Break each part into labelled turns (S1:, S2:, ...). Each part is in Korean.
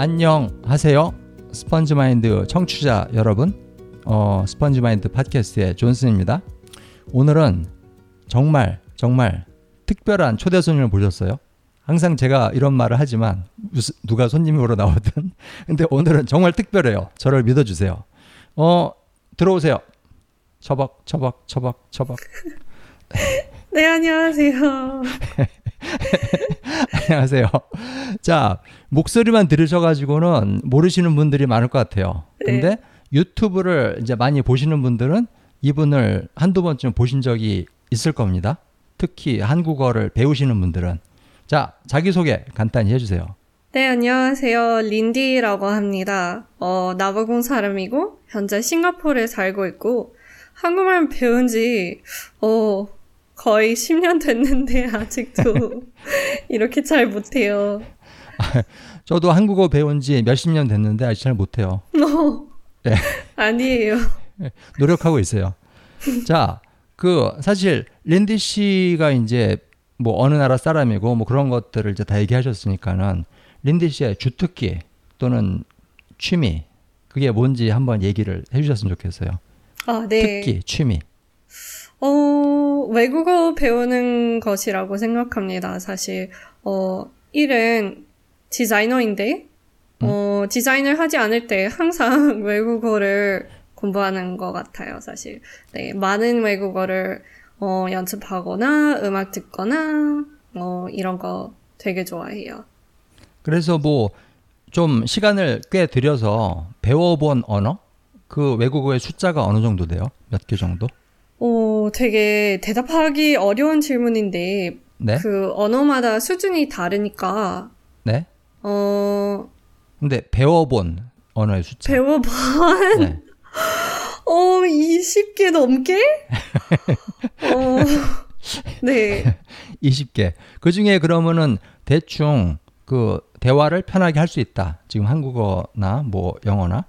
S1: 안녕하세요. 스펀지마인드 청취자 여러분. 어, 스펀지마인드 팟캐스트의 존슨입니다. 오늘은 정말 정말 특별한 초대 손님을 모셨어요. 항상 제가 이런 말을 하지만 누가 손님으로 나오든 근데 오늘은 정말 특별해요. 저를 믿어주세요. 어 들어오세요. 처벅 처벅 처벅 처벅.
S2: 네 안녕하세요.
S1: 안녕하세요. 자 목소리만 들으셔가지고는 모르시는 분들이 많을 것 같아요. 근데 네. 유튜브를 이제 많이 보시는 분들은 이분을 한두 번쯤 보신 적이 있을 겁니다. 특히 한국어를 배우시는 분들은 자, 자기소개 간단히 해주세요.
S2: 네, 안녕하세요. 린디라고 합니다. 어, 나버공 사람이고, 현재 싱가포르에 살고 있고, 한국말 배운 지, 어, 거의 10년 됐는데, 아직도 이렇게 잘 못해요.
S1: 저도 한국어 배운 지 몇십 년 됐는데, 아직 잘 못해요.
S2: 어, 네. 아니에요.
S1: 노력하고 있어요. 자, 그, 사실, 린디 씨가 이제 뭐 어느 나라 사람이고 뭐 그런 것들을 이제 다 얘기하셨으니까는 린디 씨의 주특기 또는 취미 그게 뭔지 한번 얘기를 해주셨으면 좋겠어요.
S2: 아, 네.
S1: 특기, 취미.
S2: 어, 외국어 배우는 것이라고 생각합니다. 사실, 어, 일은 디자이너인데, 어, 디자인을 하지 않을 때 항상 외국어를 공부하는 것 같아요, 사실. 네, 많은 외국어를 어, 연습하거나 음악 듣거나 어, 이런 거 되게 좋아해요.
S1: 그래서 뭐 좀 시간을 꽤 들여서 배워본 언어? 그 외국어의 숫자가 어느 정도 돼요? 몇 개 정도?
S2: 어, 되게 대답하기 어려운 질문인데 네? 그 언어마다 수준이 다르니까
S1: 네?
S2: 어
S1: 근데 배워본 언어의 숫자
S2: 배워본 네. 어, 20개 넘게? 어, 네.
S1: 20개. 그 중에 그러면은 대충 그 대화를 편하게 할 수 있다. 지금 한국어나 뭐 영어나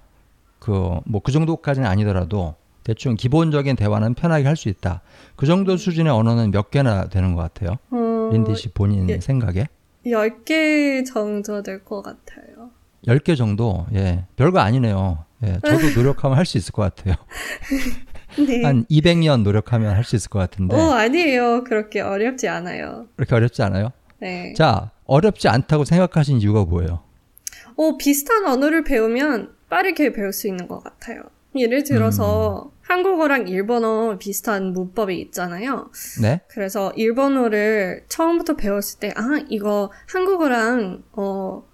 S1: 그 뭐그 정도까지는 아니더라도 대충 기본적인 대화는 편하게 할 수 있다. 그 정도 수준의 언어는 몇 개나 되는 것 같아요. 어, 린디 씨 본인 예, 생각에?
S2: 10개 정도 될 것 같아요.
S1: 10개 정도? 예. 별거 아니네요. 예, 저도 노력하면 할 수 있을 것 같아요. 네. 한 200년 노력하면 할 수 있을 것 같은데.
S2: 어, 아니에요. 그렇게 어렵지 않아요.
S1: 그렇게 어렵지 않아요?
S2: 네.
S1: 자, 어렵지 않다고 생각하신 이유가 뭐예요?
S2: 어, 비슷한 언어를 배우면 빠르게 배울 수 있는 것 같아요. 예를 들어서 음. 한국어랑 일본어 비슷한 문법이 있잖아요.
S1: 네.
S2: 그래서 일본어를 처음부터 배웠을 때, 아, 이거 한국어랑, 어,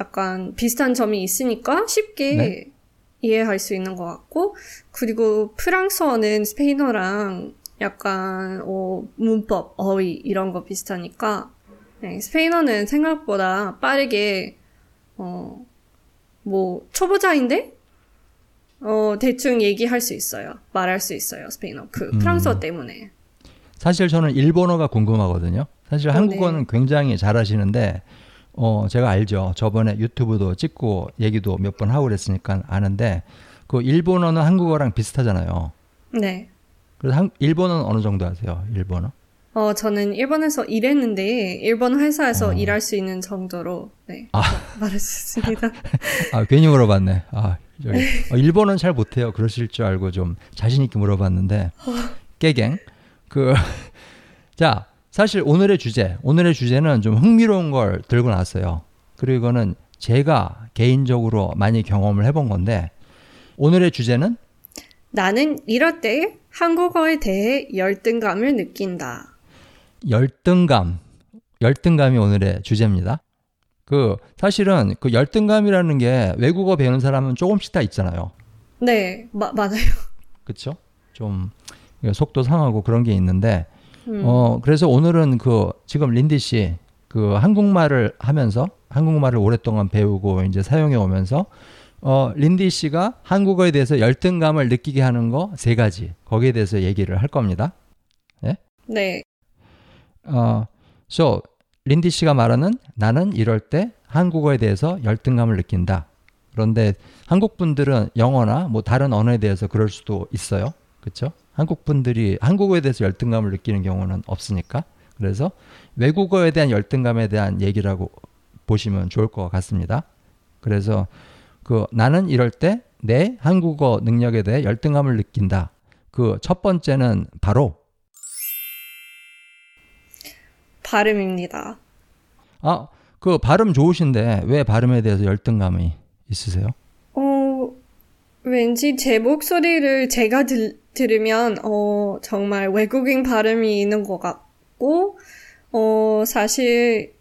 S2: 약간 비슷한 점이 있으니까 쉽게 네. 이해할 수 있는 것 같고, 그리고 프랑스어는 스페인어랑 약간, 어, 문법, 어휘, 이런 거 비슷하니까, 네, 스페인어는 생각보다 빠르게, 어, 뭐, 초보자인데? 어, 대충 얘기할 수 있어요. 말할 수 있어요, 스페인어. 그, 음. 프랑스어 음. 때문에.
S1: 사실 저는 일본어가 궁금하거든요. 사실 어, 한국어는 네. 굉장히 잘하시는데, 어, 제가 알죠. 저번에 유튜브도 찍고 얘기도 몇 번 하고 그랬으니까 아는데 그 일본어는 한국어랑 비슷하잖아요.
S2: 네.
S1: 그래서 한, 일본어는 어느 정도 하세요? 일본어?
S2: 어, 저는 일본에서 일했는데 일본 회사에서 어. 일할 수 있는 정도로 네, 아. 말할 수 있습니다.
S1: 아, 괜히 물어봤네. 아, 어, 일본어는 잘 못해요. 그러실 줄 알고 좀 자신 있게 물어봤는데 어. 깨갱. 그 자, 사실 오늘의 주제, 오늘의 주제는 좀 흥미로운 걸 들고 나왔어요. 그리고 이거는 제가 개인적으로 많이 경험을 해본 건데, 오늘의 주제는
S2: 나는 이럴 때 한국어에 대해 열등감을 느낀다.
S1: 열등감. 열등감이 오늘의 주제입니다. 그, 사실은 그 열등감이라는 게 외국어 배우는 사람은 조금씩 다 있잖아요.
S2: 네, 마, 맞아요.
S1: 그쵸? 좀 속도 상하고 그런 게 있는데, 음. 어, 그래서 오늘은 그 지금 린디 씨 그 한국말을 하면서 한국말을 오랫동안 배우고 이제 사용해 오면서 어, 린디 씨가 한국어에 대해서 열등감을 느끼게 하는 거 세 가지 거기에 대해서 얘기를 할 겁니다.
S2: 네? 네.
S1: 어, so 린디 씨가 말하는 나는 이럴 때 한국어에 대해서 열등감을 느낀다. 그런데 한국 분들은 영어나 뭐 다른 언어에 대해서 그럴 수도 있어요. 그렇죠? 한국 분들이 한국어에 대해서 열등감을 느끼는 경우는 없으니까 그래서 외국어에 대한 열등감에 대한 얘기라고 보시면 좋을 것 같습니다. 그래서 그 나는 이럴 때 내 한국어 능력에 대해 열등감을 느낀다. 그 첫 번째는 바로
S2: 발음입니다.
S1: 아, 그 발음 좋으신데 왜 발음에 대해서 열등감이 있으세요?
S2: 어, 왠지 제 목소리를 제가 들, 들으면, 어, 정말 외국인 발음이 있는 것 같고, 어, 사실,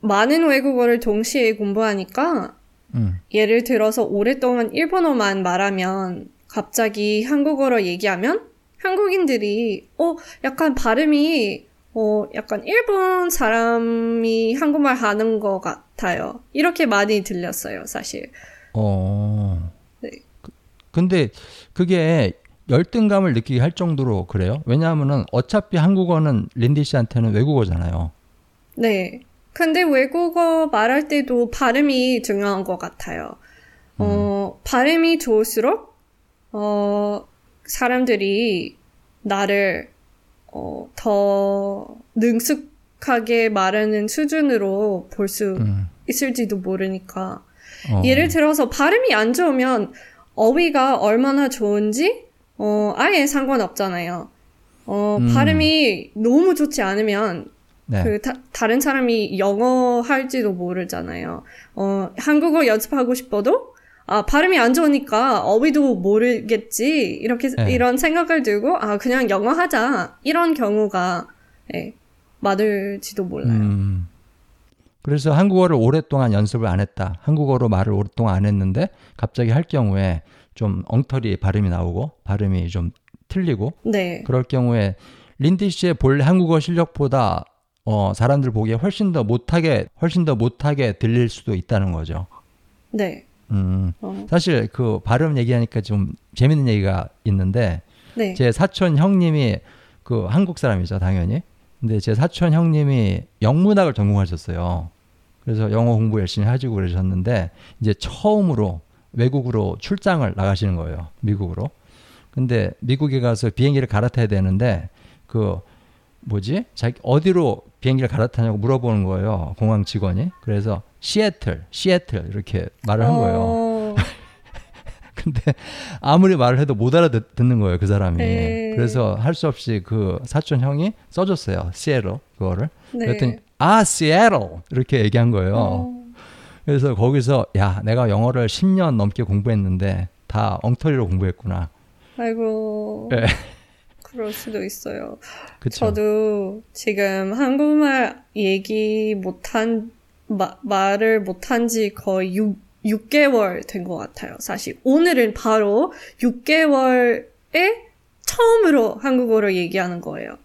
S2: 많은 외국어를 동시에 공부하니까,
S1: 음.
S2: 예를 들어서 오랫동안 일본어만 말하면, 갑자기 한국어로 얘기하면, 한국인들이, 어, 약간 발음이, 어, 약간 일본 사람이 한국말 하는 것 같아요. 이렇게 많이 들렸어요, 사실.
S1: 어.
S2: 네.
S1: 그- 근데 그게 열등감을 느끼게 할 정도로 그래요? 왜냐하면은 어차피 한국어는 린디 씨한테는 외국어잖아요.
S2: 네. 근데 외국어 말할 때도 발음이 중요한 것 같아요. 어, 발음이 좋을수록, 어, 사람들이 나를, 어, 더 능숙하게 말하는 수준으로 볼수
S1: 음.
S2: 있을지도 모르니까.
S1: 어.
S2: 예를 들어서 발음이 안 좋으면 어휘가 얼마나 좋은지, 어, 아예 상관없잖아요. 어,
S1: 음.
S2: 발음이 너무 좋지 않으면
S1: 네.
S2: 그 다, 다른 사람이 영어 할지도 모르잖아요. 어, 한국어 연습하고 싶어도 아, 발음이 안 좋으니까 어휘도 모르겠지. 이렇게
S1: 네.
S2: 이런 생각을 들고 아, 그냥 영어 하자. 이런 경우가 예, 많을지도 몰라요.
S1: 음. 그래서 한국어를 오랫동안 연습을 안 했다. 한국어로 말을 오랫동안 안 했는데 갑자기 할 경우에 좀 엉터리 발음이 나오고 발음이 좀 틀리고
S2: 네.
S1: 그럴 경우에 린디 씨의 본래 한국어 실력보다 어, 사람들 보기에 훨씬 더 못하게 훨씬 더 못하게 들릴 수도 있다는 거죠.
S2: 네.
S1: 음,
S2: 어,
S1: 사실 그 발음 얘기하니까 좀 재밌는 얘기가 있는데
S2: 네.
S1: 제 사촌 형님이 그 한국 사람이죠, 당연히. 근데 제 사촌 형님이 영문학을 전공하셨어요. 그래서 영어 공부 열심히 하시고 그러셨는데 이제 처음으로 외국으로 출장을 나가시는 거예요. 미국으로. 근데 미국에 가서 비행기를 갈아타야 되는데 그 뭐지? 자기 어디로 비행기를 갈아타냐고 물어보는 거예요. 공항 직원이. 그래서 시애틀, 시애틀 이렇게 말을 한 거예요.
S2: 어,
S1: 근데 아무리 말을 해도 못 알아듣는 거예요, 그 사람이.
S2: 네.
S1: 그래서 할 수 없이 그 사촌 형이 써줬어요, 시애틀 그거를.
S2: 네.
S1: 그랬더니 아, 시애틀 이렇게 얘기한 거예요.
S2: 어,
S1: 그래서 거기서 야, 내가 영어를 10년 넘게 공부했는데 다 엉터리로 공부했구나.
S2: 아이고.
S1: 네.
S2: 그럴 수도 있어요.
S1: 그쵸?
S2: 저도 지금 한국말 얘기 못한, 마, 말을 못한 지 거의 6, 6개월 된 것 같아요. 사실 오늘은 바로 6개월에 처음으로 한국어를 얘기하는 거예요.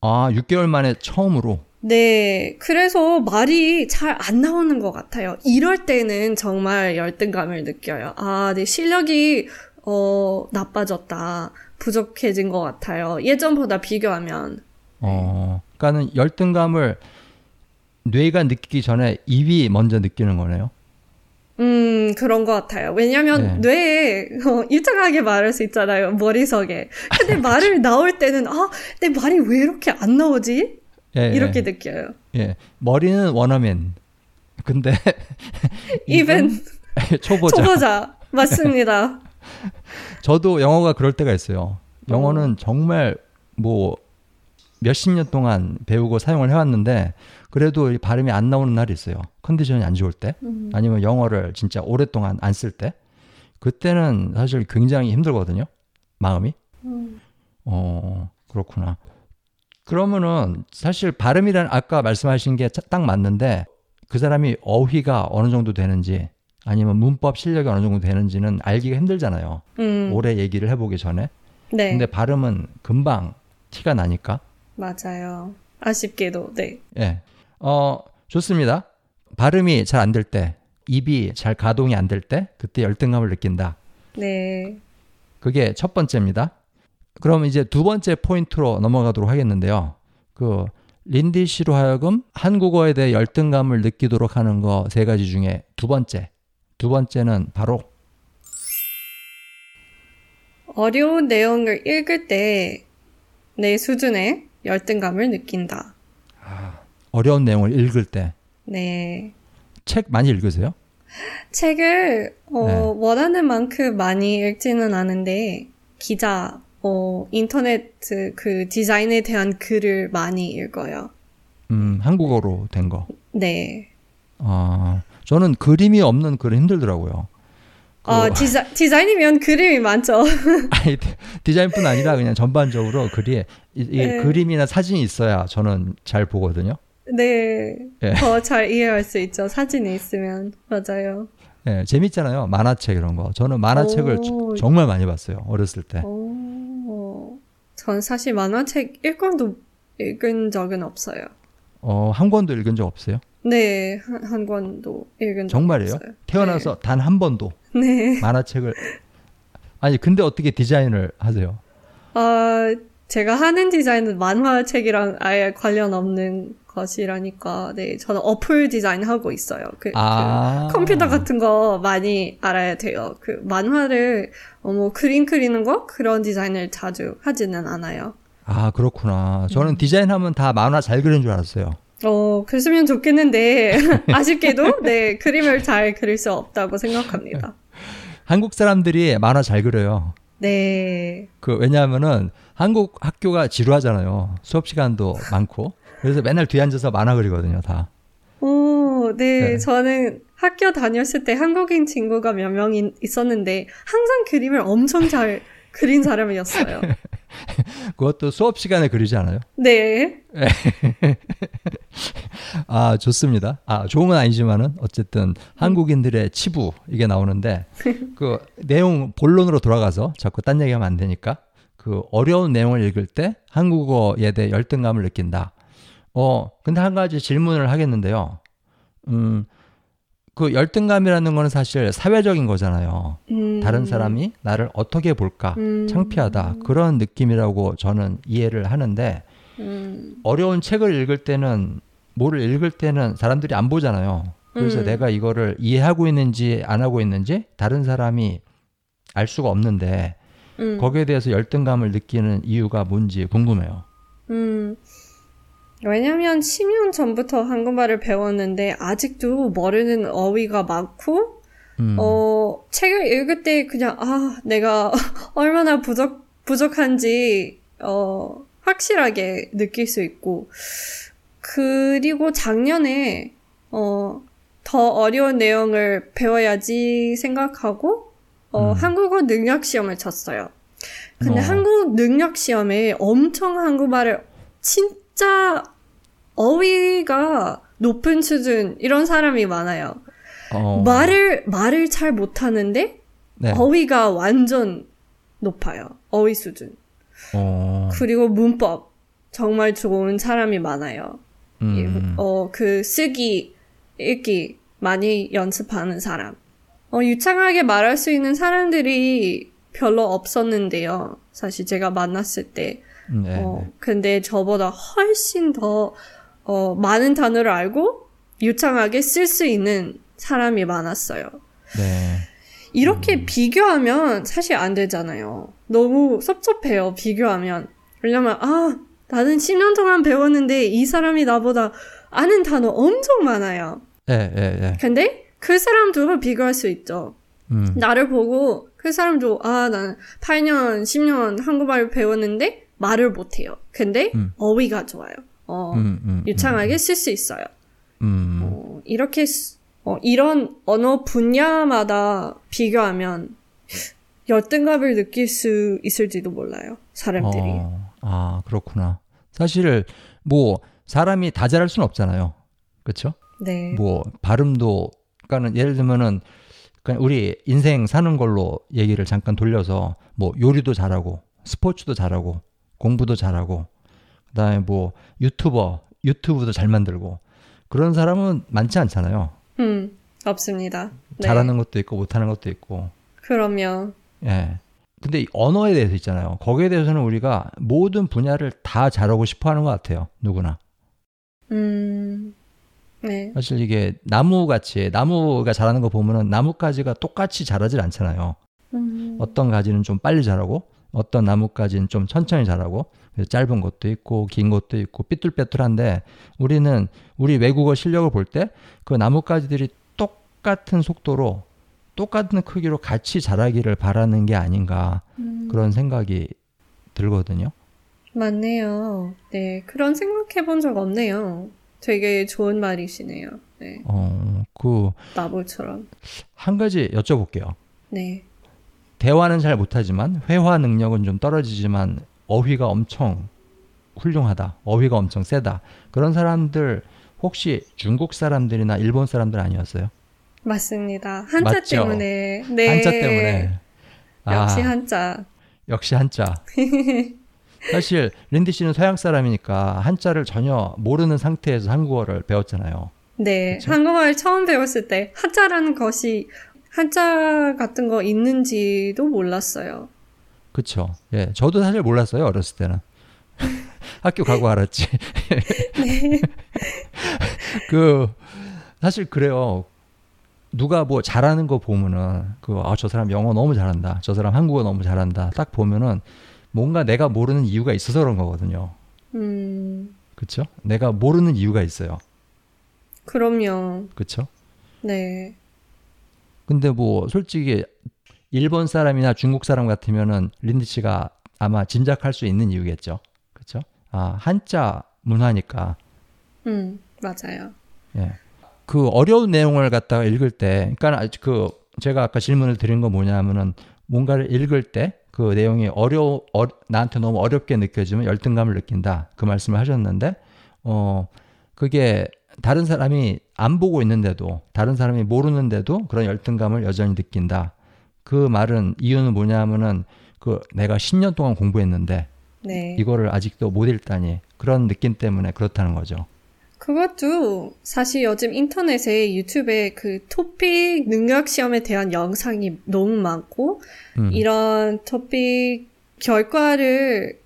S1: 아, 6개월 만에 처음으로.
S2: 네, 그래서 말이 잘 안 나오는 것 같아요. 이럴 때는 정말 열등감을 느껴요. 아, 내 실력이, 어, 나빠졌다. 부족해진 것 같아요. 예전보다 비교하면.
S1: 어, 그러니까는 열등감을 뇌가 느끼기 전에 입이 먼저 느끼는 거네요.
S2: 음, 그런 것 같아요. 왜냐면
S1: 네.
S2: 뇌에 어, 일정하게 말할 수 있잖아요. 머릿속에. 근데 말을 나올 때는, 아, 내 말이 왜 이렇게 안 나오지?
S1: 예,
S2: 이렇게
S1: 예.
S2: 느껴요.
S1: 예. 머리는 원어민. 근데
S2: 입은
S1: 초보자.
S2: 초보자. 맞습니다.
S1: 저도 영어가 그럴 때가 있어요. 영어는 정말 뭐 몇십 년 동안 배우고 사용을 해왔는데 그래도 이 발음이 안 나오는 날이 있어요. 컨디션이 안 좋을 때
S2: 음.
S1: 아니면 영어를 진짜 오랫동안 안 쓸 때 그때는 사실 굉장히 힘들거든요. 마음이.
S2: 음.
S1: 어 그렇구나. 그러면은 사실 발음이란 아까 말씀하신 게 딱 맞는데 그 사람이 어휘가 어느 정도 되는지 아니면 문법 실력이 어느 정도 되는지는 알기가 힘들잖아요.
S2: 음,
S1: 오래 얘기를 해보기 전에.
S2: 네.
S1: 근데 발음은 금방 티가 나니까.
S2: 맞아요. 아쉽게도, 네.
S1: 예. 어, 좋습니다. 발음이 잘 안 될 때, 입이 잘 가동이 안 될 때, 그때 열등감을 느낀다.
S2: 네.
S1: 그게 첫 번째입니다. 그럼 이제 두 번째 포인트로 넘어가도록 하겠는데요. 그 린디 씨로 하여금 한국어에 대해 열등감을 느끼도록 하는 거 세 가지 중에 두 번째. 두 번째는 바로
S2: 어려운 내용을 읽을 때 내 수준에 열등감을 느낀다.
S1: 어려운 내용을 읽을 때.
S2: 네.
S1: 책 많이 읽으세요?
S2: 책을 어, 네. 원하는 만큼 많이 읽지는 않은데 기자, 어, 인터넷 그 디자인에 대한 글을 많이 읽어요.
S1: 음, 한국어로 된 거.
S2: 네.
S1: 아, 저는 그림이 없는 글은 힘들더라고요.
S2: 그, 어, 디자, 디자인이면 그림이 많죠.
S1: 아니, 디자인뿐 아니라 그냥 전반적으로 글이 이, 네. 그림이나 사진이 있어야 저는 잘 보거든요.
S2: 네. 네. 더 잘 이해할 수 있죠. 사진이 있으면. 맞아요.
S1: 네, 재밌잖아요. 만화책 이런 거. 저는 만화책을 오. 정말 많이 봤어요. 어렸을 때.
S2: 오. 전 사실 만화책 1권도 읽은 적은 없어요.
S1: 어, 한 권도 읽은 적 없어요?
S2: 네, 한, 한 권도 읽은 적 정말이에요?
S1: 태어나서 네. 단한 번도
S2: 네.
S1: 만화책을 아니 근데 어떻게 디자인을 하세요?
S2: 아 제가 하는 디자인은 만화책이랑 아예 관련 없는 것이라니까 네 저는 어플 디자인 하고 있어요. 그, 아~ 그 컴퓨터 같은 거 많이 알아야 돼요. 그 만화를 어, 뭐 그림 그리는 거 그런 디자인을 자주 하지는 않아요.
S1: 아 그렇구나. 저는 음. 디자인하면 다 만화 잘 그리는 줄 알았어요.
S2: 어 그랬으면 좋겠는데 아쉽게도 네 그림을 잘 그릴 수 없다고 생각합니다.
S1: 한국 사람들이 만화 잘 그려요.
S2: 네.
S1: 그 왜냐하면은 한국 학교가 지루하잖아요. 수업 시간도 많고. 그래서 맨날 뒤에 앉아서 만화 그리거든요, 다.
S2: 오, 네. 네. 저는 학교 다녔을 때 한국인 친구가 몇 명 있었는데 항상 그림을 엄청 잘 그린 사람이었어요.
S1: 그것도 수업 시간에 그리지 않아요?
S2: 네.
S1: 아, 좋습니다. 아, 좋은 건 아니지만은 어쨌든 한국인들의 치부 이게 나오는데 그 내용 본론으로 돌아가서 자꾸 딴 얘기하면 안 되니까 그 어려운 내용을 읽을 때 한국어에 대해 열등감을 느낀다. 어, 근데 한 가지 질문을 하겠는데요. 음, 그 열등감이라는 거는 사실 사회적인 거잖아요. 음. 다른 사람이 나를 어떻게 볼까 음. 창피하다 그런 느낌이라고 저는 이해를 하는데 음. 어려운 책을 읽을 때는 뭐를 읽을 때는 사람들이 안 보잖아요. 그래서 음. 내가 이거를 이해하고 있는지 안 하고 있는지 다른 사람이 알 수가 없는데 음. 거기에 대해서 열등감을 느끼는 이유가 뭔지 궁금해요.
S2: 음. 왜냐면 10년 전부터 한국말을 배웠는데 아직도 모르는 어휘가 많고 음. 어 책을 읽을 때 그냥 아 내가 얼마나 부족 부족한지 어 확실하게 느낄 수 있고 그리고 작년에 어 더 어려운 내용을 배워야지 생각하고 어 음. 한국어 능력 시험을 쳤어요. 근데 어. 한국 능력 시험에 엄청 한국말을 진짜 어휘가 높은 수준 이런 사람이 많아요. 어. 말을 말을 잘 못하는데 네. 어휘가 완전 높아요. 어휘 수준. 어. 그리고 문법 정말 좋은 사람이 많아요. 음. 어 그 쓰기 읽기 많이 연습하는 사람. 어 유창하게 말할 수 있는 사람들이 별로 없었는데요. 사실 제가 만났을 때. 네. 어 근데 저보다 훨씬 더 어, 많은 단어를 알고 유창하게 쓸 수 있는 사람이 많았어요.
S1: 네.
S2: 이렇게 음. 비교하면 사실 안 되잖아요. 너무 섭섭해요, 비교하면. 왜냐면, 아, 나는 10년 동안 배웠는데 이 사람이 나보다 아는 단어 엄청 많아요.
S1: 예, 예, 예.
S2: 근데 그 사람도 비교할 수 있죠. 음. 나를 보고 그 사람도, 아, 나는 8년, 10년 한국말을 배웠는데 말을 못해요. 근데 음. 어휘가 좋아요. 어, 음, 음, 음. 유창하게 쓸 수 있어요.
S1: 음.
S2: 어, 이렇게 어, 이런 언어 분야마다 비교하면 열등감을 느낄 수 있을지도 몰라요. 사람들이. 어,
S1: 아 그렇구나. 사실 뭐 사람이 다 잘할 수는 없잖아요. 그렇죠?
S2: 네.
S1: 뭐 발음도 그러니까는 예를 들면은 그냥 우리 인생 사는 걸로 얘기를 잠깐 돌려서 뭐 요리도 잘하고 스포츠도 잘하고 공부도 잘하고 그다음에 뭐 유튜버 유튜브도 잘 만들고 그런 사람은 많지 않잖아요.
S2: 음 없습니다.
S1: 네. 잘하는 것도 있고 못하는 것도 있고.
S2: 그럼요.
S1: 예. 근데 이 언어에 대해서 있잖아요. 거기에 대해서는 우리가 모든 분야를 다 잘하고 싶어 하는 것 같아요. 누구나.
S2: 음. 네.
S1: 사실 이게 나무 같이 나무가 자라는 거 보면은 나뭇가지가 똑같이 자라질 않잖아요. 음. 어떤 가지는 좀 빨리 자라고 어떤 나뭇가지는 좀 천천히 자라고 짧은 것도 있고 긴 것도 있고 삐뚤빼뚤한데 우리는 우리 외국어 실력을 볼 때 그 나뭇가지들이 똑같은 속도로 똑같은 크기로 같이 자라기를 바라는 게 아닌가
S2: 음,
S1: 그런 생각이 들거든요.
S2: 맞네요. 네, 그런 생각해 본 적 없네요. 되게 좋은 말이시네요. 네,
S1: 어, 그
S2: 나볼처럼.
S1: 한 가지 여쭤볼게요.
S2: 네.
S1: 대화는 잘 못하지만 회화 능력은 좀 떨어지지만 어휘가 엄청 훌륭하다. 어휘가 엄청 세다. 그런 사람들 혹시 중국 사람들이나 일본 사람들 아니었어요?
S2: 맞습니다. 한자
S1: 맞죠?
S2: 때문에. 네.
S1: 한자 때문에.
S2: 역시
S1: 아,
S2: 한자.
S1: 역시 한자. 사실 린디 씨는 서양 사람이니까 한자를 전혀 모르는 상태에서 한국어를 배웠잖아요.
S2: 네.
S1: 그쵸?
S2: 한국어를 처음 배웠을 때 한자라는 것이 한자 같은 거 있는지도 몰랐어요.
S1: 그쵸. 예. 저도 사실 몰랐어요. 어렸을 때는. 학교 가고 알았지.
S2: 네.
S1: 그, 사실 그래요. 누가 뭐 잘하는 거 보면은, 그, 아, 저 사람 영어 너무 잘한다. 저 사람 한국어 너무 잘한다. 딱 보면은 뭔가 내가 모르는 이유가 있어서 그런 거거든요.
S2: 음,
S1: 그쵸? 내가 모르는 이유가 있어요.
S2: 그럼요.
S1: 그쵸?
S2: 네.
S1: 근데 뭐, 솔직히, 일본 사람이나 중국 사람 같으면은 린디 씨가 아마 짐작할 수 있는 이유겠죠. 그쵸? 아, 한자 문화니까.
S2: 음, 맞아요.
S1: 예. 그 어려운 내용을 갖다가 읽을 때, 그러니까 그 제가 아까 질문을 드린 거 뭐냐면은 뭔가를 읽을 때 그 내용이 어려 어, 나한테 너무 어렵게 느껴지면 열등감을 느낀다 그 말씀을 하셨는데 어 그게 다른 사람이 안 보고 있는데도 다른 사람이 모르는데도 그런 열등감을 여전히 느낀다 그 말은 이유는 뭐냐면은 그 내가 10년 동안 공부했는데
S2: 네.
S1: 이거를 아직도 못 읽다니 그런 느낌 때문에 그렇다는 거죠.
S2: 그것도 사실 요즘 인터넷에 유튜브에 그 토픽 능력 시험에 대한 영상이 너무 많고
S1: 음.
S2: 이런 토픽 결과를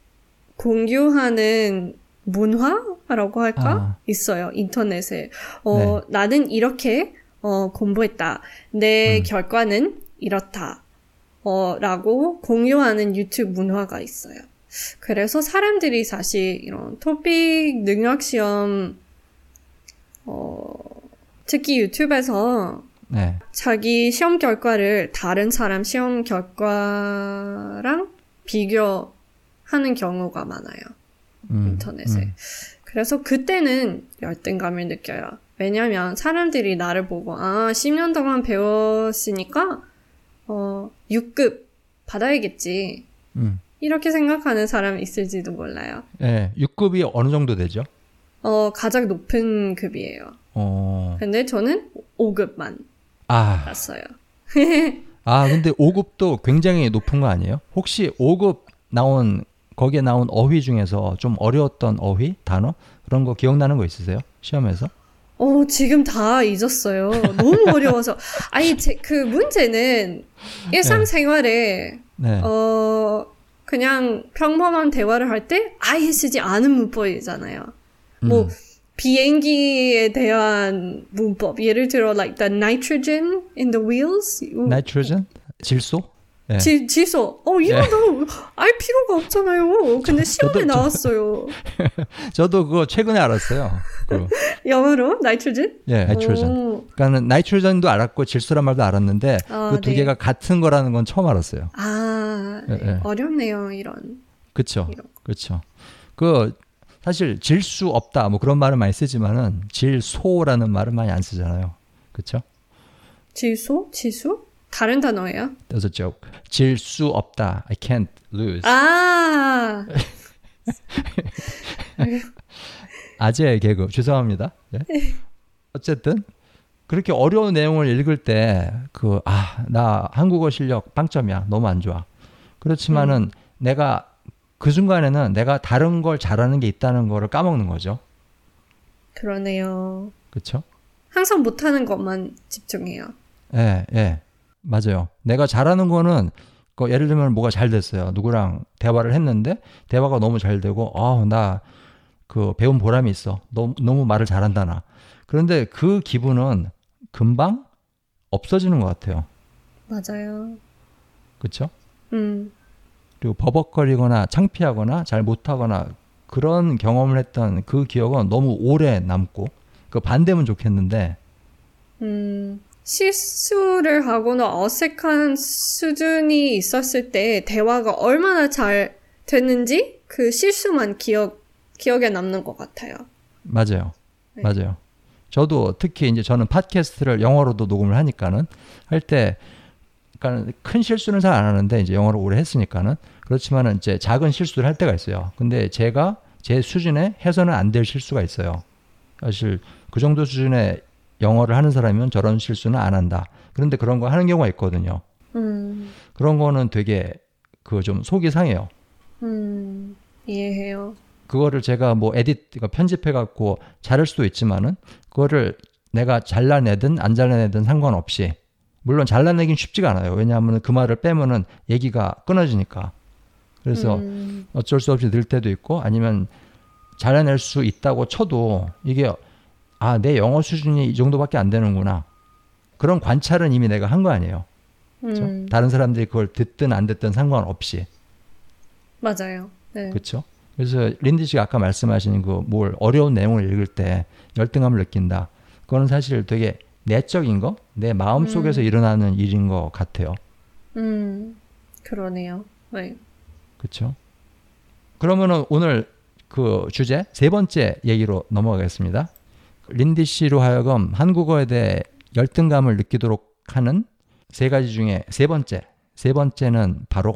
S2: 공유하는 문화라고 할까?
S1: 아.
S2: 있어요. 인터넷에. 어, 나는 이렇게 어, 공부했다. 내
S1: 음.
S2: 결과는 이렇다. 어, 라고 공유하는 유튜브 문화가 있어요. 그래서 사람들이 사실 이런 토픽 능력 시험 어, 특히 유튜브에서
S1: 네.
S2: 자기 시험 결과를 다른 사람 시험 결과랑 비교하는 경우가 많아요.
S1: 음,
S2: 인터넷에.
S1: 음.
S2: 그래서 그때는 열등감을 느껴요. 왜냐면 사람들이 나를 보고, 아, 10년 동안 배웠으니까, 어, 6급 받아야겠지.
S1: 음.
S2: 이렇게 생각하는 사람이 있을지도 몰라요.
S1: 예, 6급이 어느 정도 되죠?
S2: 어, 가장 높은 급이에요.
S1: 어,
S2: 근데 저는 5급만
S1: 아,
S2: 봤어요.
S1: 아, 근데 5급도 굉장히 높은 거 아니에요? 혹시 5급 나온, 거기에 나온 어휘 중에서 좀 어려웠던 어휘, 단어? 그런 거 기억나는 거 있으세요? 시험에서?
S2: 어, 지금 다 잊었어요. 너무 어려워서. 아니, 제, 그 문제는 일상생활에,
S1: 네.
S2: 어, 그냥 평범한 대화를 할 때 아예 쓰지 않은 문법이잖아요. 뭐,
S1: 음,
S2: 비행기에 대한 문법. 예를 들어, like the nitrogen in the wheels.
S1: 나이트로젠? 질소? 네.
S2: 지, 지소. 어, 이거도 알 필요가 없잖아요. 근데 시험에
S1: 저도-
S2: 나왔어요.
S1: 저도 그거 최근에 알았어요. 그,
S2: 영어로? 나이트로젠?
S1: 예, 나이트로젠.
S2: 오.
S1: 그러니까는 나이트로젠도 알았고 질소란 말도 알았는데
S2: 아,
S1: 그두
S2: 네.
S1: 개가 같은 거라는 건 처음 알았어요.
S2: 아,
S1: 예, 예.
S2: 어렵네요, 이런.
S1: 그쵸.
S2: 이런.
S1: 그렇죠. 그 사실 질수 없다 뭐 그런 말을 많이 쓰지만은 질소라는 말은 많이 안 쓰잖아요. 그렇죠?
S2: 지소? 지수? 다른 단어예요?
S1: There's a joke. 질 수 없다. I can't lose.
S2: 아,
S1: 아재 개그 죄송합니다. 예. 어쨌든 그렇게 어려운 내용을 읽을 때 그 아 나 한국어 실력 빵점이야 너무 안 좋아. 그렇지만은 내가 그 순간에는 내가 다른 걸 잘하는 게 있다는 거를 까먹는 거죠.
S2: 그러네요.
S1: 그렇죠?
S2: 항상 못하는 것만 집중해요.
S1: 예, 예. 맞아요. 내가 잘하는 거는 그 예를 들면 뭐가 잘 됐어요. 누구랑 대화를 했는데 대화가 너무 잘 되고 아, 나 그 배운 보람이 있어. 너무 너무 말을 잘한다 나. 그런데 그 기분은 금방 없어지는 것 같아요.
S2: 맞아요.
S1: 그렇죠?
S2: 음,
S1: 그리고 버벅거리거나 창피하거나 잘 못하거나 그런 경험을 했던 그 기억은 너무 오래 남고 그 반대면 좋겠는데
S2: 음, 실수를 하거나 어색한 수준이 있었을 때 대화가 얼마나 잘 됐는지 그 실수만 기억, 기억에 남는 것 같아요.
S1: 맞아요. 네. 맞아요. 저도 특히 이제 저는 팟캐스트를 영어로도 녹음을 하니까는 할 때, 그러니까 큰 실수는 잘 안 하는데 이제 영어로 오래 했으니까는 그렇지만은 이제 작은 실수를 할 때가 있어요. 근데 제가 제 수준에 해서는 안 될 실수가 있어요. 사실 그 정도 수준의 영어를 하는 사람이면 저런 실수는 안 한다. 그런데 그런 거 하는 경우가 있거든요. 음. 그런 거는 되게 그 좀 속이 상해요.
S2: 음, 이해해요.
S1: 그거를 제가 뭐 에디트, 그러니까 편집해 갖고 자를 수도 있지만은 그거를 내가 잘라내든 안 잘라내든 상관없이 물론 잘라내긴 쉽지가 않아요. 왜냐하면 그 말을 빼면은 얘기가 끊어지니까. 그래서 음. 어쩔 수 없이 늘 때도 있고 아니면 잘라낼 수 있다고 쳐도 이게 아, 내 영어 수준이 이 정도밖에 안 되는구나. 그런 관찰은 이미 내가 한 거 아니에요. 그렇죠? 음. 다른 사람들이 그걸 듣든 안 듣든 상관없이.
S2: 맞아요. 네.
S1: 그렇죠. 그래서 린디 씨가 아까 말씀하신 그 뭘 어려운 내용을 읽을 때 열등감을 느낀다. 그거는 사실 되게 내적인 거, 내 마음 속에서 음. 일어나는 일인 것 같아요.
S2: 음, 그러네요. 네.
S1: 그렇죠. 그러면은 오늘 그 주제 세 번째 얘기로 넘어가겠습니다. 린디 씨로 하여금 한국어에 대해 열등감을 느끼도록 하는 세 가지 중에 세 번째, 세 번째는 바로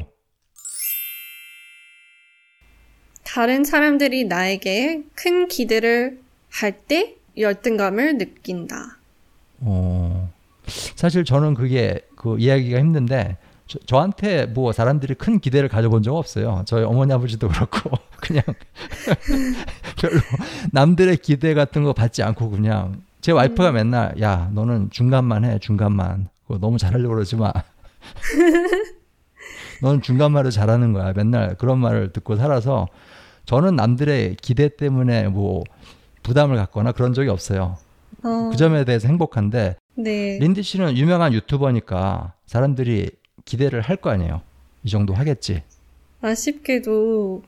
S2: 다른 사람들이 나에게 큰 기대를 할 때 열등감을 느낀다.
S1: 어, 사실 저는 그게 그 이야기가 힘든데 저, 한테뭐 사람들이 큰 기대를 가져본 적 없어요. 저희 어머니 아버지도 그렇고 그냥 별로 남들의 기대 같은 거 받지 않고 그냥 제 와이프가 음. 맨날 야 너는 중간만 해 중간만 그거 너무 잘하려고 그러지 마. 너는 중간말을 잘하는 거야. 맨날 그런 말을 듣고 살아서 저는 남들의 기대 때문에 뭐 부담을 갖거나 그런 적이 없어요. 어. 그 점에 대해서 행복한데 네. 린디 씨는 유명한 유튜버니까 사람들이 기대를 할 거 아니에요. 이 정도 하겠지.
S2: 아쉽게도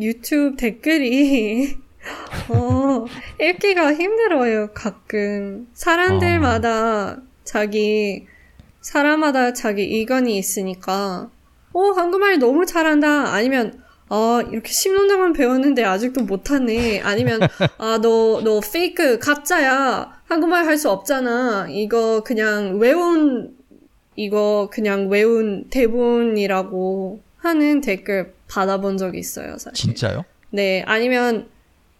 S2: 유튜브 댓글이 어, 읽기가 힘들어요, 가끔. 사람들마다 어. 자기, 사람마다 자기 의견이 있으니까, 어, 한국말 너무 잘한다. 아니면, 아, 이렇게 10년 동안 배웠는데 아직도 못하네. 아니면, 아, 너, 너 페이크, 가짜야. 한국말 할 수 없잖아. 이거 그냥 외운 이거 그냥 외운 대본이라고 하는 댓글 받아본 적이 있어요, 사실.
S1: 진짜요?
S2: 네, 아니면,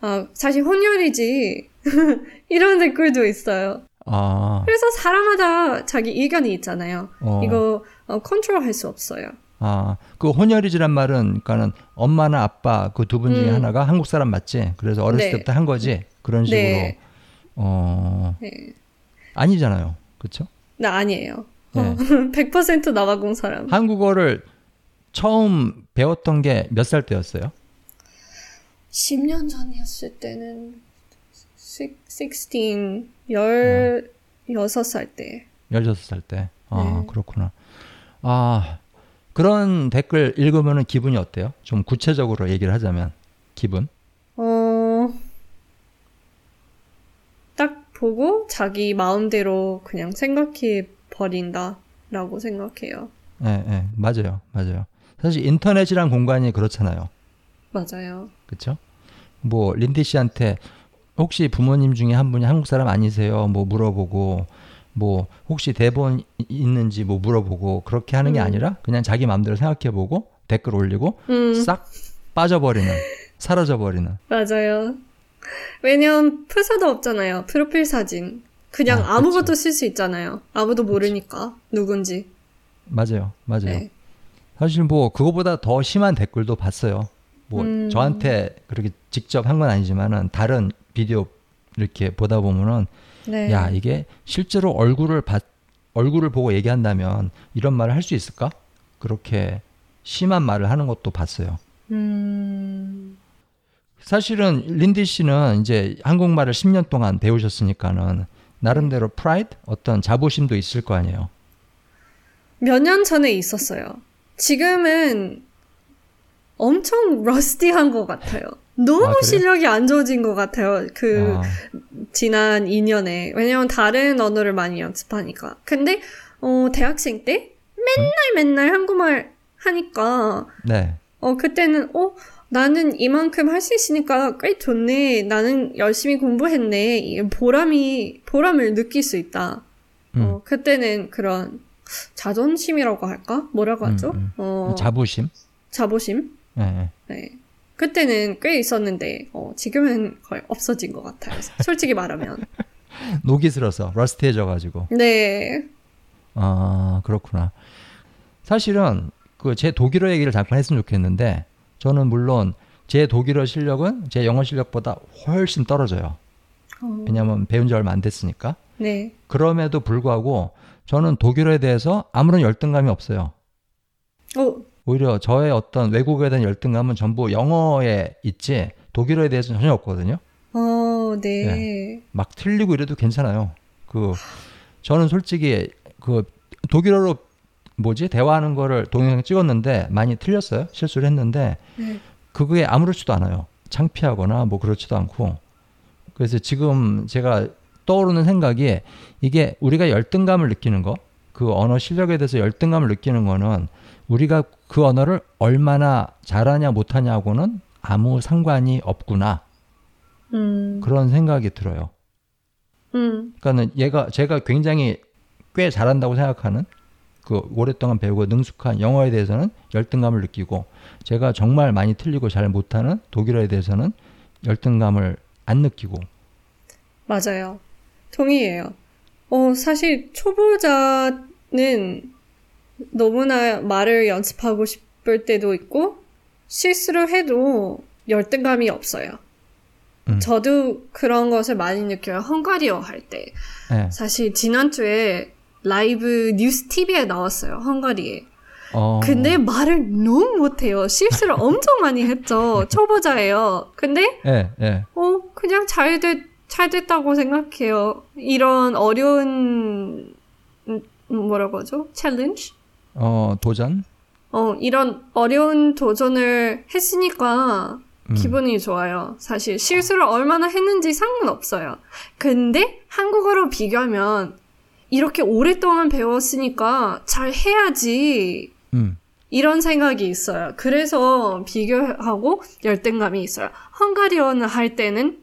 S2: 아, 사실 혼혈이지. 이런 댓글도 있어요. 아. 그래서 사람마다 자기 의견이 있잖아요. 어. 이거 어, 컨트롤 할 수 없어요.
S1: 아, 그 혼혈이지란 말은, 그러니까는 엄마나 아빠 그 두 분 중에 음. 하나가 한국 사람 맞지? 그래서 어렸을 네. 때부터 한 거지? 그런 식으로. 네. 어. 네. 아니잖아요. 그쵸?
S2: 나 아니에요. 네. 100% 남아공 사람.
S1: 한국어를 처음 배웠던 게 몇 살 때였어요?
S2: 10년 전이었을 때는 16, 16살 때.
S1: 16살 때. 아, 네. 그렇구나. 아, 그런 댓글 읽으면 기분이 어때요? 좀 구체적으로 얘기를 하자면, 기분? 어,
S2: 딱 보고 자기 마음대로 그냥 생각해 버린다라고 생각해요.
S1: 네, 네, 맞아요, 맞아요. 사실 인터넷이란 공간이 그렇잖아요.
S2: 맞아요.
S1: 그렇죠? 뭐 린디 씨한테 혹시 부모님 중에 한 분이 한국 사람 아니세요? 뭐 물어보고 뭐 혹시 대본 있는지 뭐 물어보고 그렇게 하는 게 음. 아니라 그냥 자기 마음대로 생각해보고 댓글 올리고 음. 싹 빠져버리는 사라져버리는
S2: 맞아요. 왜냐면 프사도 없잖아요. 프로필 사진. 그냥 아, 무것도 쓸 수 있잖아요. 아무도 모르니까 그쵸. 누군지.
S1: 맞아요, 맞아요. 네. 사실 뭐 그거보다 더 심한 댓글도 봤어요. 뭐 음. 저한테 그렇게 직접 한 건 아니지만은 다른 비디오 이렇게 보다 보면은 네. 야 이게 실제로 얼굴을 봤 얼굴을 보고 얘기한다면 이런 말을 할 수 있을까? 그렇게 심한 말을 하는 것도 봤어요. 음. 사실은 린디 씨는 이제 한국말을 10년 동안 배우셨으니까는 나름대로 프라이드 어떤 자부심도 있을 거 아니에요.
S2: 몇 년 전에 있었어요. 지금은 엄청 러스티한 것 같아요. 너무
S1: 아?
S2: 실력이 안 좋아진 것 같아요. 그
S1: 아,
S2: 지난 2년에 왜냐면 다른 언어를 많이 연습하니까. 근데 어 대학생 때 맨날 맨날 한국말 하니까
S1: 네.
S2: 어 그때는 어 나는 이만큼 할 수 있으니까 꽤 좋네. 나는 열심히 공부했네. 이 보람이 보람을 느낄 수 있다.
S1: 음.
S2: 어 그때는 그런 자존심이라고 할까? 뭐라고 하죠?
S1: 음, 음.
S2: 어
S1: 자부심.
S2: 자부심?
S1: 예, 예.
S2: 네. 그때는 꽤 있었는데 어, 지금은 거의 없어진 것 같아요. 솔직히 말하면.
S1: 녹이 슬어서 러스트해져가지고.
S2: 네.
S1: 아 그렇구나. 사실은 그 제 독일어 얘기를 잠깐 했으면 좋겠는데 저는 물론 제 독일어 실력은 제 영어 실력보다 훨씬 떨어져요.
S2: 어,
S1: 왜냐하면 배운 지 얼마 안 됐으니까.
S2: 네.
S1: 그럼에도 불구하고 저는 독일어에 대해서 아무런 열등감이 없어요.
S2: 어,
S1: 오히려 저의 어떤 외국어에 대한 열등감은 전부 영어에 있지 독일어에 대해서는 전혀 없거든요.
S2: 어, 네.
S1: 막 틀리고 이래도 괜찮아요. 그 저는 솔직히 그 독일어로 뭐지 대화하는 거를 동영상 찍었는데 많이 틀렸어요. 실수를 했는데
S2: 네.
S1: 그거에 아무렇지도 않아요. 창피하거나 뭐 그렇지도 않고. 그래서 지금 제가 떠오르는 생각이 이게 우리가 열등감을 느끼는 거, 그 언어 실력에 대해서 열등감을 느끼는 거는 우리가 그 언어를 얼마나 잘하냐 못하냐하고는 아무 상관이 없구나.
S2: 음,
S1: 그런 생각이 들어요.
S2: 음,
S1: 그러니까는 얘가 제가 굉장히 꽤 잘한다고 생각하는 그 오랫동안 배우고 능숙한 영어에 대해서는 열등감을 느끼고 제가 정말 많이 틀리고 잘 못하는 독일어에 대해서는 열등감을 안 느끼고
S2: 맞아요. 동의해요. 어, 사실 초보자는 너무나 말을 연습하고 싶을 때도 있고 실수를 해도 열등감이 없어요.
S1: 음.
S2: 저도 그런 것을 많이 느껴요. 헝가리어 할 때.
S1: 예.
S2: 사실 지난주에 라이브 뉴스 TV에 나왔어요. 헝가리에.
S1: 어,
S2: 근데 말을 너무 못해요. 실수를 엄청 많이 했죠. 초보자예요. 근데
S1: 예, 예.
S2: 어 그냥 잘 됐, 잘 됐다고 생각해요. 이런 어려운 음, 뭐라고 하죠? 챌린지?
S1: 어, 도전?
S2: 어 이런 어려운 도전을 했으니까
S1: 음.
S2: 기분이 좋아요. 사실 실수를 얼마나 했는지 상관없어요. 근데 한국어로 비교하면 이렇게 오랫동안 배웠으니까 잘 해야지
S1: 음.
S2: 이런 생각이 있어요. 그래서 비교하고 열등감이 있어요. 헝가리어는 할 때는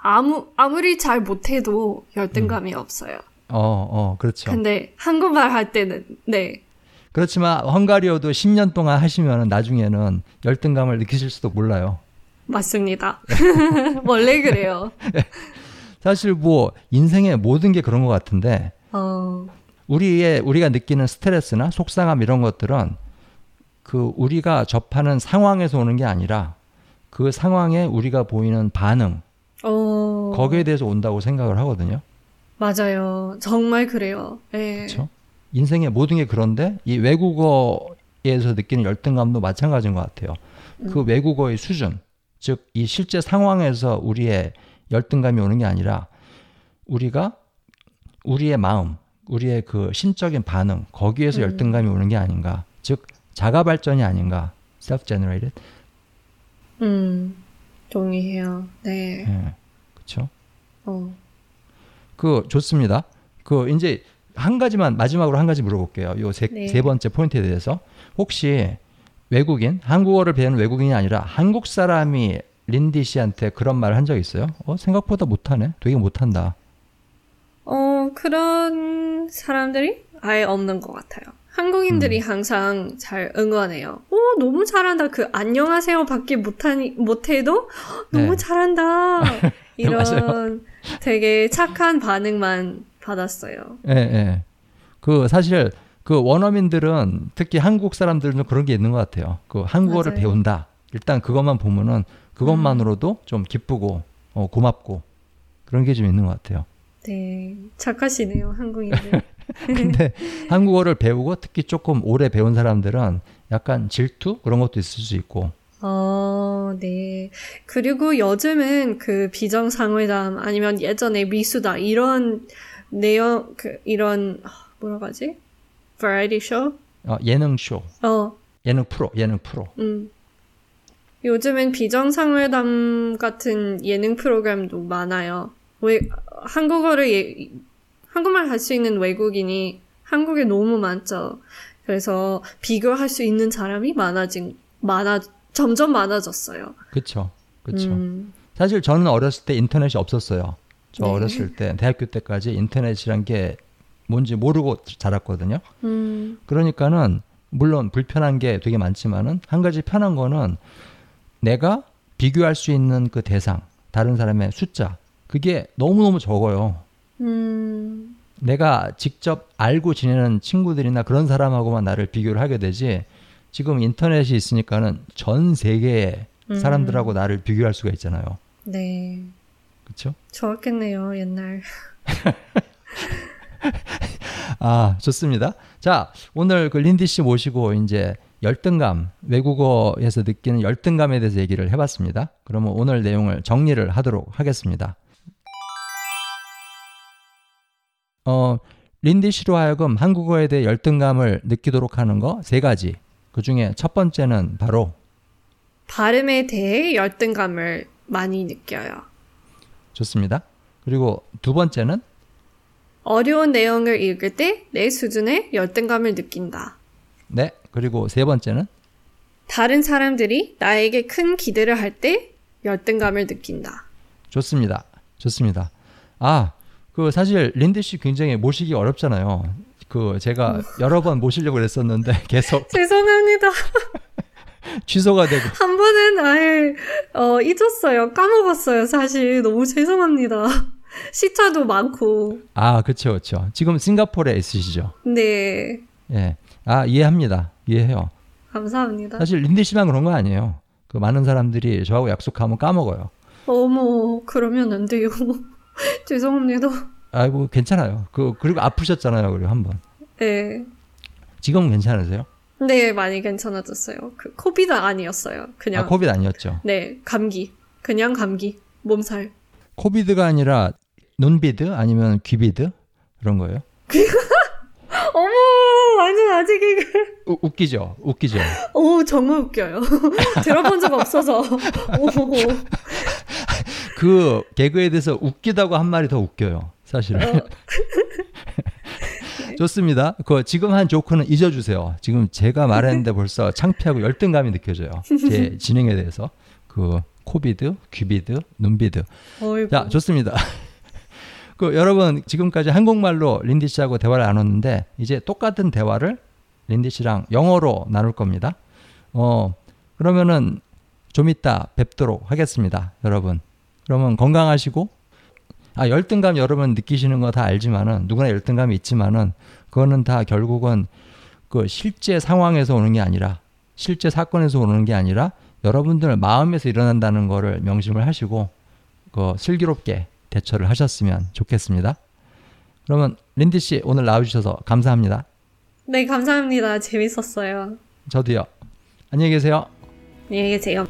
S2: 아무 아무리 잘 못해도 열등감이 없어요.
S1: 어, 어, 그렇죠.
S2: 근데 한국말 할 때는 네
S1: 그렇지만 헝가리어도 10년 동안 하시면 나중에는 열등감을 느끼실 수도 몰라요.
S2: 맞습니다. 원래 그래요.
S1: 사실 뭐 인생의 모든 게 그런 것 같은데
S2: 어
S1: 우리의 우리가 느끼는 스트레스나 속상함 이런 것들은 그 우리가 접하는 상황에서 오는 게 아니라 그 상황에 우리가 보이는 반응
S2: 어,
S1: 거기에 대해서 온다고 생각을 하거든요.
S2: 맞아요. 정말 그래요. 네.
S1: 그렇죠? 인생의 모든 게 그런데 이 외국어에서 느끼는 열등감도 마찬가지인 것 같아요. 그 외국어의 수준, 즉 이 실제 상황에서 우리의 열등감이 오는 게 아니라 우리가 우리의 마음, 우리의 그 심적인 반응 거기에서
S2: 음.
S1: 열등감이 오는 게 아닌가. 즉 자가 발전이 아닌가. self-generated.
S2: 음 동의해요. 네.
S1: 예. 그렇죠?
S2: 어
S1: 그 좋습니다. 그 이제 한 가지만 마지막으로 한 가지 물어볼게요. 요세
S2: 네.
S1: 세 번째 포인트에 대해서 혹시 외국인 한국어를 배우는 외국인이 아니라 한국 사람이 린디 씨한테 그런 말을 한 적 있어요? 어 생각보다 못하네. 되게 못한다.
S2: 어, 그런 사람들이 아예 없는 것 같아요. 한국인들이 항상 잘 응원해요. 오, 너무 잘한다. 그 안녕하세요 밖에 못하니, 못해도 너무
S1: 네.
S2: 잘한다. 이런. 되게 착한 반응만 받았어요.
S1: 예, 예. 그 사실 그 원어민들은 특히 한국 사람들은 그런 게 있는 것 같아요. 그 한국어를
S2: 맞아요.
S1: 배운다. 일단 그것만 보면은 그것만으로도 좀 기쁘고 어, 고맙고 그런 게 좀 있는 것 같아요.
S2: 네, 착하시네요, 한국인들.
S1: 근데 한국어를 배우고 특히 조금 오래 배운 사람들은 약간 질투 그런 것도 있을 수 있고
S2: 어, 네. 그리고 요즘은 그 비정상회담 아니면 예전에 미수다 이런 내용 그 이런 아, 뭐라고 하지? variety show?
S1: 어, 예능 쇼,
S2: 어,
S1: 예능 프로, 예능 프로.
S2: 음. 요즘엔 비정상회담 같은 예능 프로그램도 많아요. 왜 한국어를 예, 한국말 할 수 있는 외국인이 한국에 너무 많죠. 그래서 비교할 수 있는 사람이 많아진 많아 점점 많아졌어요.
S1: 그렇죠. 그렇죠. 음. 사실 저는 어렸을 때 인터넷이 없었어요. 저 네. 어렸을 때 대학교 때까지 인터넷이란 게 뭔지 모르고 자랐거든요. 음. 그러니까는 물론 불편한 게 되게 많지만은 한 가지 편한 거는 내가 비교할 수 있는 그 대상, 다른 사람의 숫자, 그게 너무너무 적어요. 음. 내가 직접 알고 지내는 친구들이나 그런 사람하고만 나를 비교를 하게 되지 지금 인터넷이 있으니까는 전 세계의 음. 사람들하고 나를 비교할 수가 있잖아요.
S2: 네.
S1: 그렇죠?
S2: 좋았겠네요, 옛날.
S1: 아, 좋습니다. 자, 오늘 그 린디 씨 모시고 이제 열등감, 외국어에서 느끼는 열등감에 대해서 얘기를 해봤습니다. 그러면 오늘 내용을 정리를 하도록 하겠습니다. 어, 린디 씨로 하여금 한국어에 대해 열등감을 느끼도록 하는 거 세 가지. 그 중에 첫 번째는 바로
S2: 발음에 대해 열등감을 많이 느껴요.
S1: 좋습니다. 그리고 두 번째는
S2: 어려운 내용을 읽을 때 내 수준의 열등감을 느낀다.
S1: 네. 그리고 세 번째는
S2: 다른 사람들이 나에게 큰 기대를 할 때 열등감을 느낀다.
S1: 좋습니다. 좋습니다. 아, 그 사실 린디 씨 굉장히 모시기 어렵잖아요. 그 제가 어. 여러 번 모시려고 그랬었는데 계속
S2: 죄송합니다.
S1: 취소가 되고
S2: 한 번은 아예 어, 잊었어요. 까먹었어요. 사실 너무 죄송합니다. 시차도 많고.
S1: 아, 그렇죠, 그렇죠. 지금 싱가포르에 있으시죠?
S2: 네.
S1: 예. 아, 이해합니다. 이해해요.
S2: 감사합니다.
S1: 사실 린디 씨만 그런 거 아니에요. 그 많은 사람들이 저하고 약속하면 까먹어요.
S2: 어머, 그러면 안 돼요. 죄송합니다.
S1: 아이고, 괜찮아요. 그, 그리고 아프셨잖아요, 그리고 한 번.
S2: 네.
S1: 지금 괜찮으세요?
S2: 네, 많이 괜찮아졌어요. 그 COVID 아니었어요. 그냥.
S1: 아, COVID 아니었죠?
S2: 네, 감기. 그냥 감기. 몸살.
S1: COVID가 아니라 눈비드 아니면 귀비드 그런 거예요?
S2: 아직 이게
S1: 우, 웃기죠, 웃기죠.
S2: 오, 정말 웃겨요. 들어본 적 없어서.
S1: 그 개그에 대해서 웃기다고 한 말이 더 웃겨요, 사실은. 어. 좋습니다. 그 지금 한 조크는 잊어주세요. 지금 제가 말했는데 벌써 창피하고 열등감이 느껴져요. 제 진행에 대해서. 그 코비드, 귀비드, 눈비드. 어이구. 자, 좋습니다. 그 여러분 지금까지 한국말로 린디 씨하고 대화를 나눴는데 이제 똑같은 대화를 린디 씨랑 영어로 나눌 겁니다. 어 그러면은 좀 이따 뵙도록 하겠습니다, 여러분. 그러면 건강하시고 아 열등감 여러분 느끼시는 거 다 알지만은 누구나 열등감이 있지만은 그거는 다 결국은 그 실제 상황에서 오는 게 아니라 실제 사건에서 오는 게 아니라 여러분들 마음에서 일어난다는 거를 명심을 하시고 그 슬기롭게 대처를 하셨으면 좋겠습니다. 그러면 린디 씨 오늘 나와주셔서 감사합니다.
S2: 네, 감사합니다. 재밌었어요.
S1: 저도요. 안녕히 계세요.
S2: 안녕히 계세요.